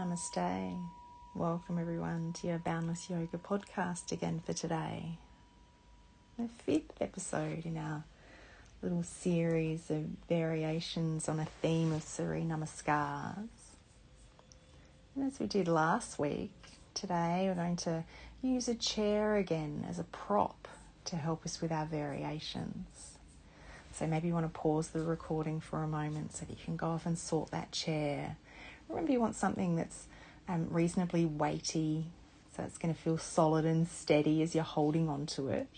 Namaste. Welcome everyone to your Boundless Yoga podcast again for today. The fifth episode in our little series of variations on a theme of Surya Namaskars. And as we did last week, today we're going to use a chair again as a prop to help us with our variations. So maybe you want to pause the recording for a moment so that you can go off and sort that chair. Remember, you want something that's um, reasonably weighty, so it's going to feel solid and steady as you're holding onto it.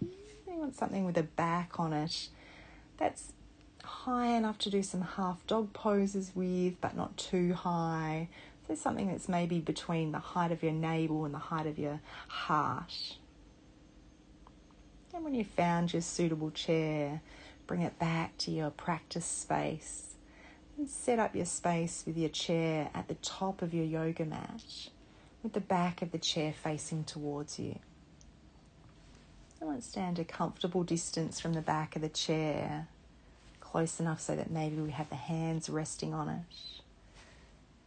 You want something with a back on it that's high enough to do some half dog poses with, but not too high. So something that's maybe between the height of your navel and the height of your heart. And when you've found your suitable chair, bring it back to your practice space set up your space with your chair at the top of your yoga mat with the back of the chair facing towards you. I want to stand a comfortable distance from the back of the chair, close enough so that maybe we have the hands resting on it.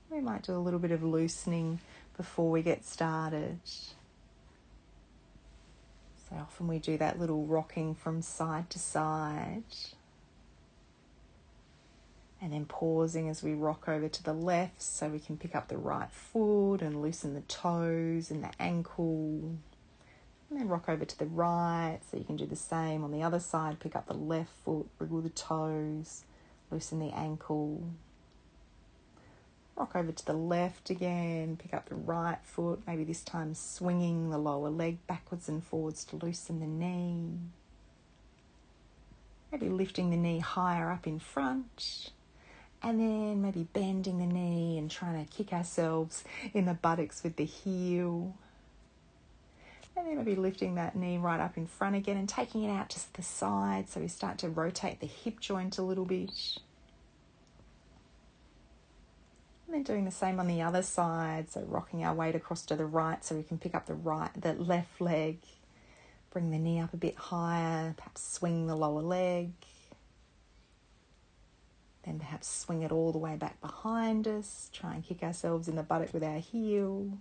We might do a little bit of loosening before we get started. So often we do that little rocking from side to side and then pausing as we rock over to the left so we can pick up the right foot and loosen the toes and the ankle. And then rock over to the right so you can do the same on the other side. Pick up the left foot, wriggle the toes, loosen the ankle. Rock over to the left again, pick up the right foot, maybe this time swinging the lower leg backwards and forwards to loosen the knee. Maybe lifting the knee higher up in front and then maybe bending the knee and trying to kick ourselves in the buttocks with the heel. And then maybe lifting that knee right up in front again and taking it out just the side so we start to rotate the hip joint a little bit. And then doing the same on the other side, so rocking our weight across to the right so we can pick up the right the left leg, bring the knee up a bit higher, perhaps swing the lower leg. Then perhaps swing it all the way back behind us. Try and kick ourselves in the buttock with our heel.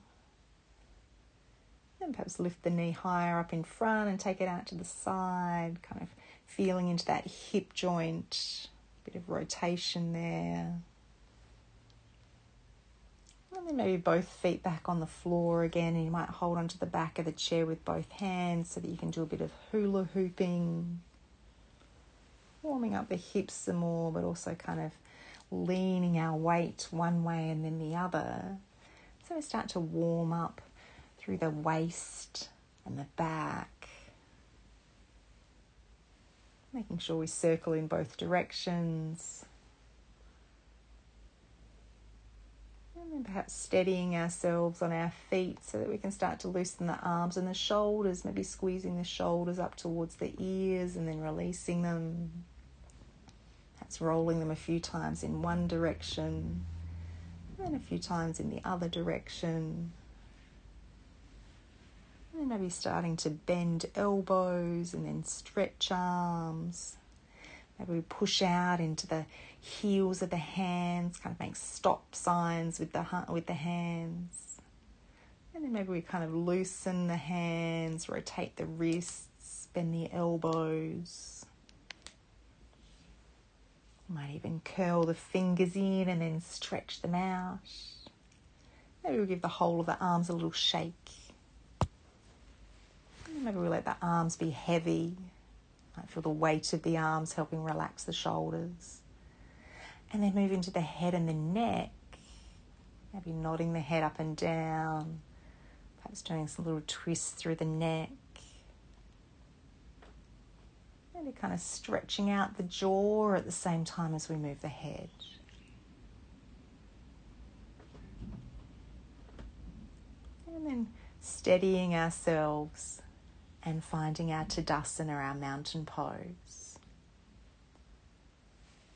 And perhaps lift the knee higher up in front and take it out to the side, kind of feeling into that hip joint. Bit of rotation there. And then maybe both feet back on the floor again, and you might hold onto the back of the chair with both hands so that you can do a bit of hula hooping warming up the hips some more, but also kind of leaning our weight one way and then the other. So we start to warm up through the waist and the back. Making sure we circle in both directions. And then perhaps steadying ourselves on our feet so that we can start to loosen the arms and the shoulders, maybe squeezing the shoulders up towards the ears and then releasing them. That's rolling them a few times in one direction and a few times in the other direction. And maybe starting to bend elbows and then stretch arms. Maybe we push out into the heels of the hands, kind of make stop signs with the with the hands. And then maybe we kind of loosen the hands, rotate the wrists, bend the elbows. Might even curl the fingers in and then stretch them out. Maybe we'll give the whole of the arms a little shake. Maybe we'll let the arms be heavy. Might feel the weight of the arms helping relax the shoulders. And then move into the head and the neck. Maybe nodding the head up and down. Perhaps doing some little twists through the neck. Maybe kind of stretching out the jaw at the same time as we move the head. And then steadying ourselves and finding our Tadasana, our mountain pose.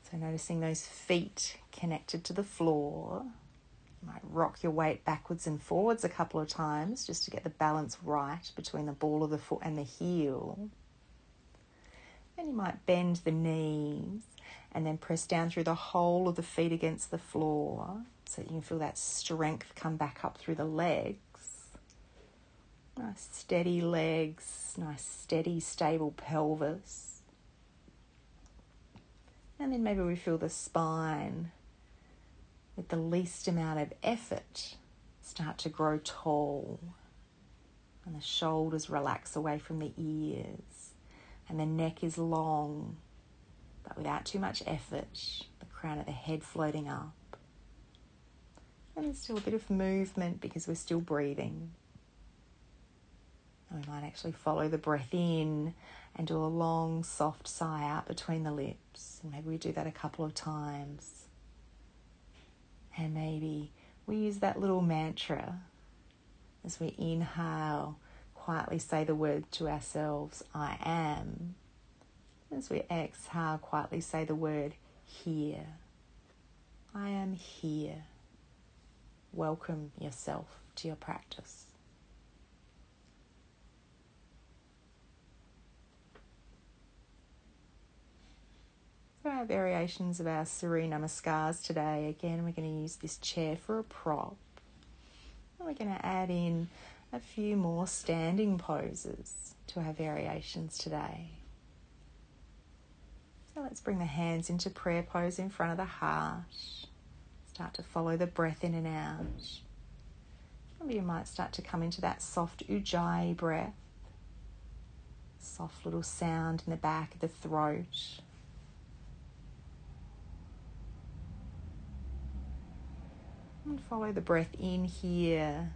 So noticing those feet connected to the floor. You might rock your weight backwards and forwards a couple of times just to get the balance right between the ball of the foot and the heel. And you might bend the knees and then press down through the whole of the feet against the floor. so you can feel that strength come back up through the legs. Nice steady legs, nice steady stable pelvis. And then maybe we feel the spine with the least amount of effort start to grow tall. And the shoulders relax away from the ears. And the neck is long, but without too much effort. The crown of the head floating up. And there's still a bit of movement because we're still breathing. And we might actually follow the breath in and do a long, soft sigh out between the lips. And maybe we do that a couple of times. And maybe we use that little mantra as we inhale, quietly say the word to ourselves, I am. As we exhale, quietly say the word here. I am here. Welcome yourself to your practice. So our variations of our Surya Namaskars today, again, we're going to use this chair for a prop. We're going to add in a few more standing poses to our variations today. So let's bring the hands into prayer pose in front of the heart. Start to follow the breath in and out. Maybe you might start to come into that soft ujjayi breath. Soft little sound in the back of the throat. And follow the breath in here.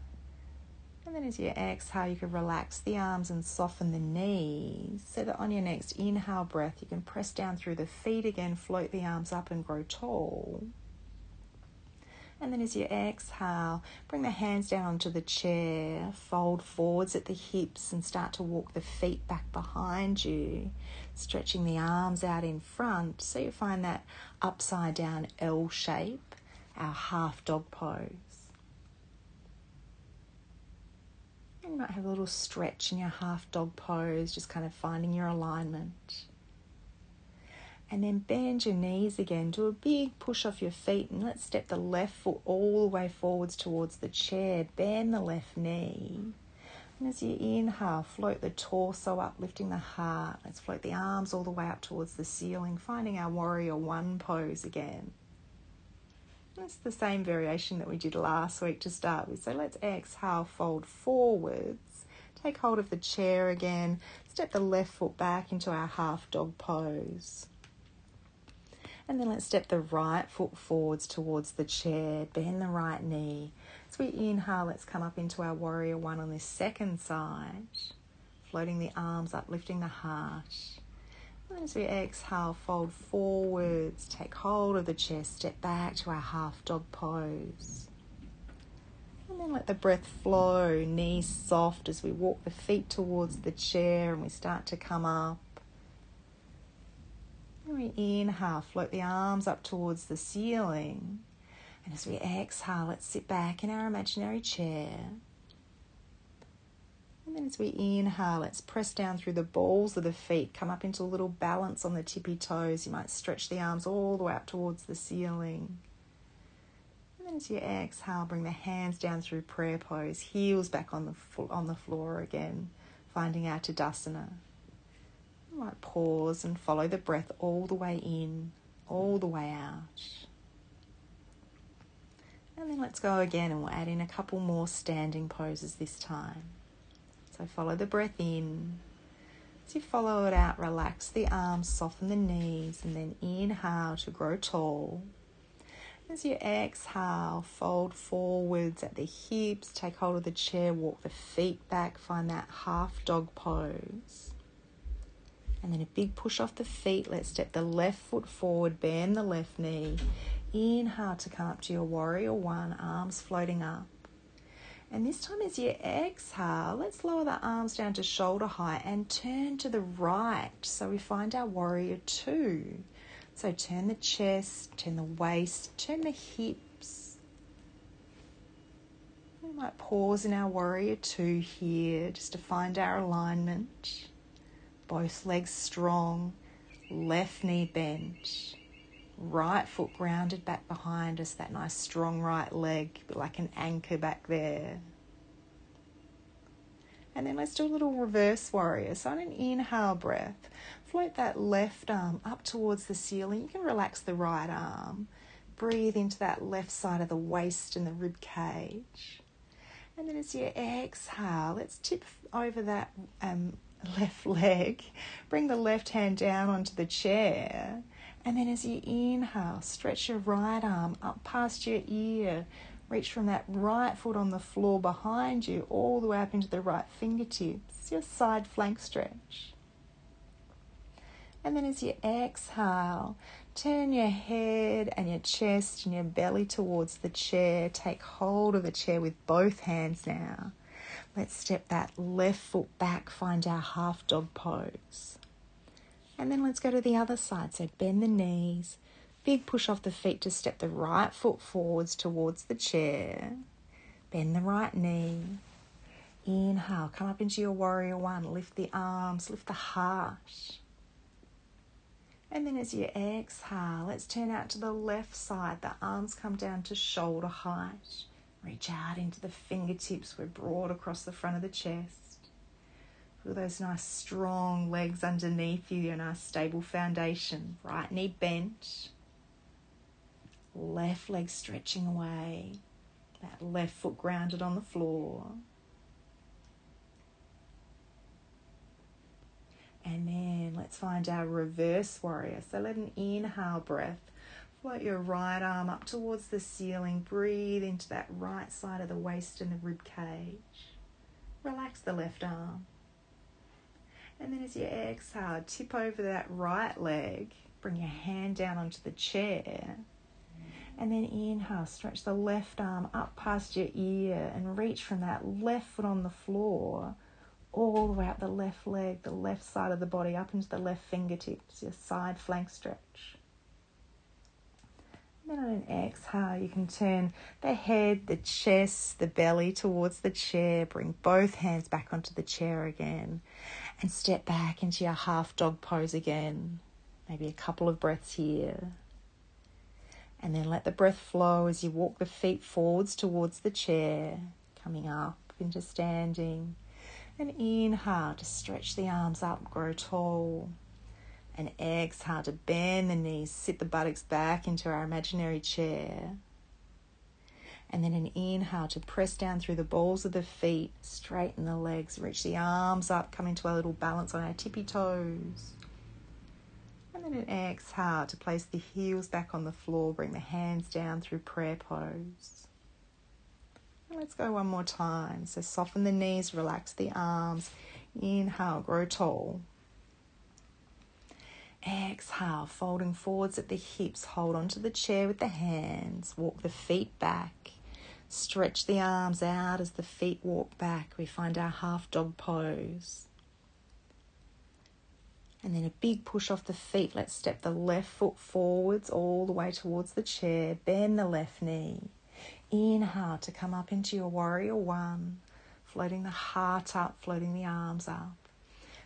And then as you exhale, you can relax the arms and soften the knees so that on your next inhale breath, you can press down through the feet again, float the arms up and grow tall. And then as you exhale, bring the hands down onto the chair, fold forwards at the hips, and start to walk the feet back behind you, stretching the arms out in front so you find that upside down L shape our half dog pose. You might have a little stretch in your half dog pose, just kind of finding your alignment. And then bend your knees again. Do a big push off your feet and let's step the left foot all the way forwards towards the chair. Bend the left knee. And as you inhale, float the torso up, lifting the heart. Let's float the arms all the way up towards the ceiling, finding our warrior one pose again. It's the same variation that we did last week to start with. So let's exhale, fold forwards, take hold of the chair again, step the left foot back into our half dog pose. And then let's step the right foot forwards towards the chair, bend the right knee. As we inhale, let's come up into our warrior one on this second side, floating the arms up, lifting the heart. And as we exhale, fold forwards, take hold of the chest, step back to our half dog pose. And then let the breath flow, knees soft as we walk the feet towards the chair and we start to come up. And we inhale, float the arms up towards the ceiling. And as we exhale, let's sit back in our imaginary chair. And then as we inhale, let's press down through the balls of the feet, come up into a little balance on the tippy toes. You might stretch the arms all the way up towards the ceiling. And then as you exhale, bring the hands down through prayer pose, heels back on the on the floor again, finding our Tadasana. You might pause and follow the breath all the way in, all the way out. And then let's go again and we'll add in a couple more standing poses this time. So follow the breath in. As you follow it out, relax the arms, soften the knees, and then inhale to grow tall. As you exhale, fold forwards at the hips, take hold of the chair, walk the feet back, find that half dog pose. And then a big push off the feet. Let's step the left foot forward, bend the left knee. Inhale to come up to your warrior one, arms floating up. And this time, as you exhale, let's lower the arms down to shoulder height and turn to the right. So we find our warrior two. So turn the chest, turn the waist, turn the hips. We might pause in our warrior two here just to find our alignment. Both legs strong, left knee bent, Right foot grounded back behind us, that nice strong right leg, like an anchor back there. And then let's do a little reverse warrior. So, on an inhale breath, float that left arm up towards the ceiling. You can relax the right arm. Breathe into that left side of the waist and the rib cage. And then as you exhale, let's tip over that um, left leg. Bring the left hand down onto the chair. And then as you inhale, stretch your right arm up past your ear. Reach from that right foot on the floor behind you all the way up into the right fingertips, your side flank stretch. And then as you exhale, turn your head and your chest and your belly towards the chair. Take hold of the chair with both hands now. Let's step that left foot back, find our half dog pose. And then let's go to the other side. So bend the knees, big push off the feet to step the right foot forwards towards the chair. Bend the right knee. Inhale, come up into your warrior one. Lift the arms, lift the heart. And then as you exhale, let's turn out to the left side. The arms come down to shoulder height. Reach out into the fingertips. We're broad across the front of the chest. Those nice strong legs underneath you, a nice stable foundation. Right knee bent. Left leg stretching away. That left foot grounded on the floor. And then let's find our reverse warrior. So let an inhale breath. Float your right arm up towards the ceiling. Breathe into that right side of the waist and the rib cage. Relax the left arm. And then as you exhale, tip over that right leg. Bring your hand down onto the chair. And then inhale, stretch the left arm up past your ear and reach from that left foot on the floor all the way up the left leg, the left side of the body, up into the left fingertips, your side flank stretch. And then on an exhale, you can turn the head, the chest, the belly towards the chair. Bring both hands back onto the chair again and step back into your half dog pose again. Maybe a couple of breaths here. And then let the breath flow as you walk the feet forwards towards the chair, coming up into standing and inhale to stretch the arms up, grow tall. And exhale to bend the knees, sit the buttocks back into our imaginary chair. And then an inhale to press down through the balls of the feet, straighten the legs, reach the arms up, come into a little balance on our tippy toes. And then an exhale to place the heels back on the floor, bring the hands down through prayer pose. Let's go one more time. So soften the knees, relax the arms. Inhale, grow tall. Exhale, folding forwards at the hips. Hold onto the chair with the hands. Walk the feet back. Stretch the arms out as the feet walk back. We find our half dog pose. And then a big push off the feet. Let's step the left foot forwards all the way towards the chair. Bend the left knee. Inhale to come up into your warrior one, floating the heart up, floating the arms up.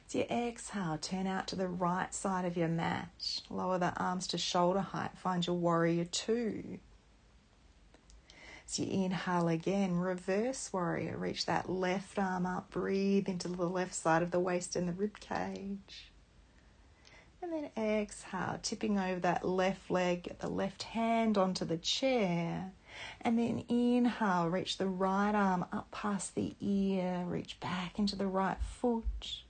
As you exhale, turn out to the right side of your mat. Lower the arms to shoulder height. Find your warrior two. As you inhale again, reverse warrior. Reach that left arm up. Breathe into the left side of the waist and the rib cage. And then exhale, tipping over that left leg, get the left hand onto the chair. And then inhale, reach the right arm up past the ear, reach back into the right foot.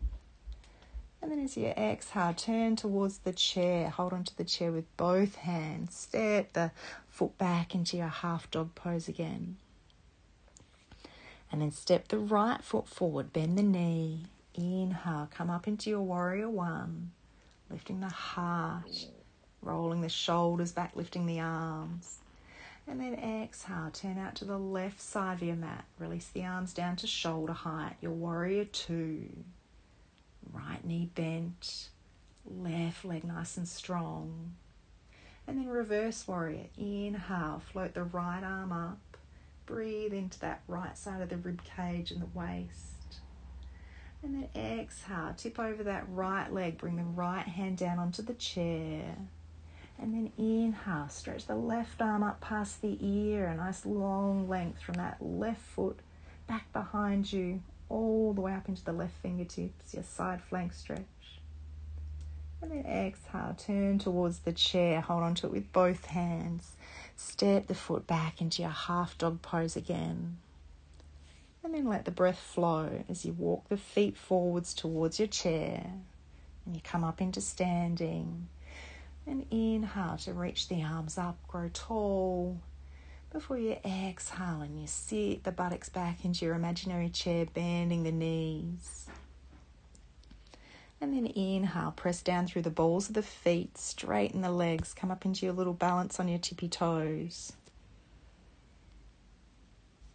And then as you exhale, turn towards the chair, hold onto the chair with both hands, step the foot back into your half dog pose again. And then step the right foot forward, bend the knee, inhale, come up into your warrior one lifting the heart, rolling the shoulders back, lifting the arms. And then exhale, turn out to the left side of your mat. Release the arms down to shoulder height. Your warrior two. Right knee bent, left leg nice and strong. And then reverse warrior. Inhale, float the right arm up. Breathe into that right side of the rib cage and the waist. And then exhale, tip over that right leg, bring the right hand down onto the chair. And then inhale, stretch the left arm up past the ear, a nice long length from that left foot back behind you, all the way up into the left fingertips, your side flank stretch. And then exhale, turn towards the chair, hold onto it with both hands. Step the foot back into your half dog pose again. And then let the breath flow as you walk the feet forwards towards your chair. And you come up into standing. And inhale to reach the arms up, grow tall. Before you exhale and you sit the buttocks back into your imaginary chair, bending the knees. And then inhale, press down through the balls of the feet, straighten the legs, come up into your little balance on your tippy toes.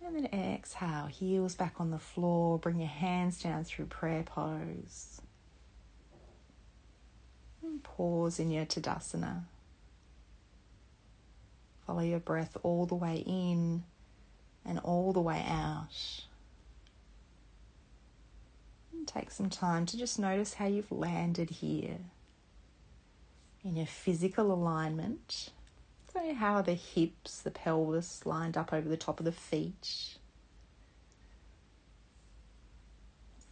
And then exhale, heels back on the floor, bring your hands down through prayer pose. And pause in your Tadasana. Follow your breath all the way in and all the way out. And take some time to just notice how you've landed here in your physical alignment. So, how are the hips, the pelvis lined up over the top of the feet?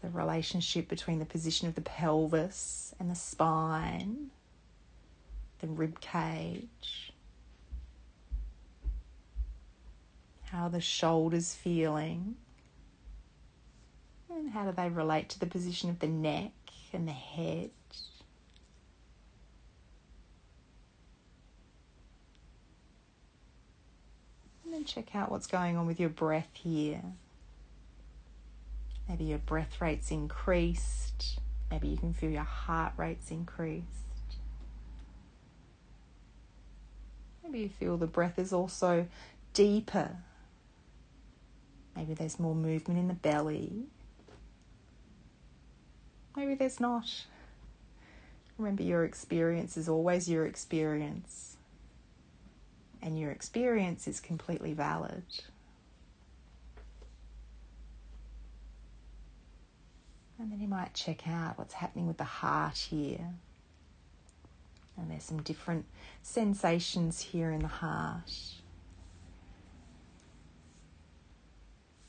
The relationship between the position of the pelvis and the spine, the rib cage. How are the shoulders feeling? And how do they relate to the position of the neck and the head? And then check out what's going on with your breath here. Maybe your breath rate's increased. Maybe you can feel your heart rate's increased. Maybe you feel the breath is also deeper. Maybe there's more movement in the belly. Maybe there's not. Remember, your experience is always your experience and your experience is completely valid. And then you might check out what's happening with the heart here. And there's some different sensations here in the heart.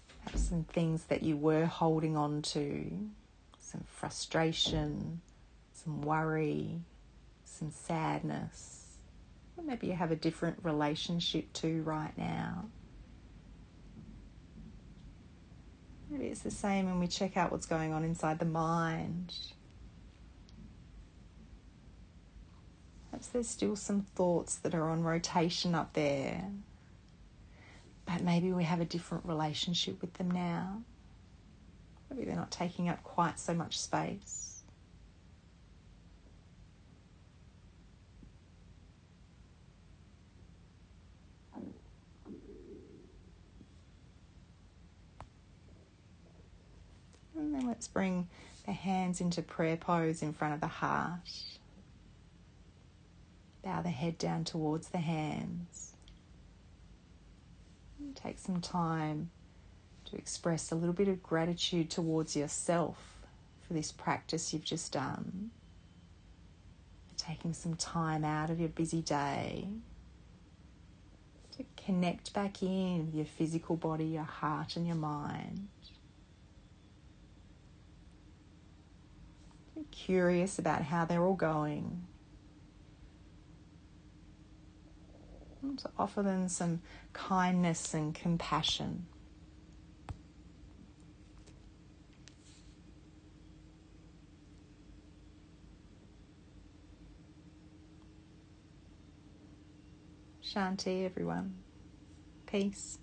Perhaps some things that you were holding on to, some frustration, some worry, some sadness maybe you have a different relationship to right now. Maybe it's the same when we check out what's going on inside the mind. Perhaps there's still some thoughts that are on rotation up there, but maybe we have a different relationship with them now. Maybe they're not taking up quite so much space. And then let's bring the hands into prayer pose in front of the heart. Bow the head down towards the hands. Take some time to express a little bit of gratitude towards yourself for this practice you've just done. Taking some time out of your busy day to connect back in with your physical body, your heart, and your mind. curious about how they're all going. And to offer them some kindness and compassion. Shanti, everyone. Peace.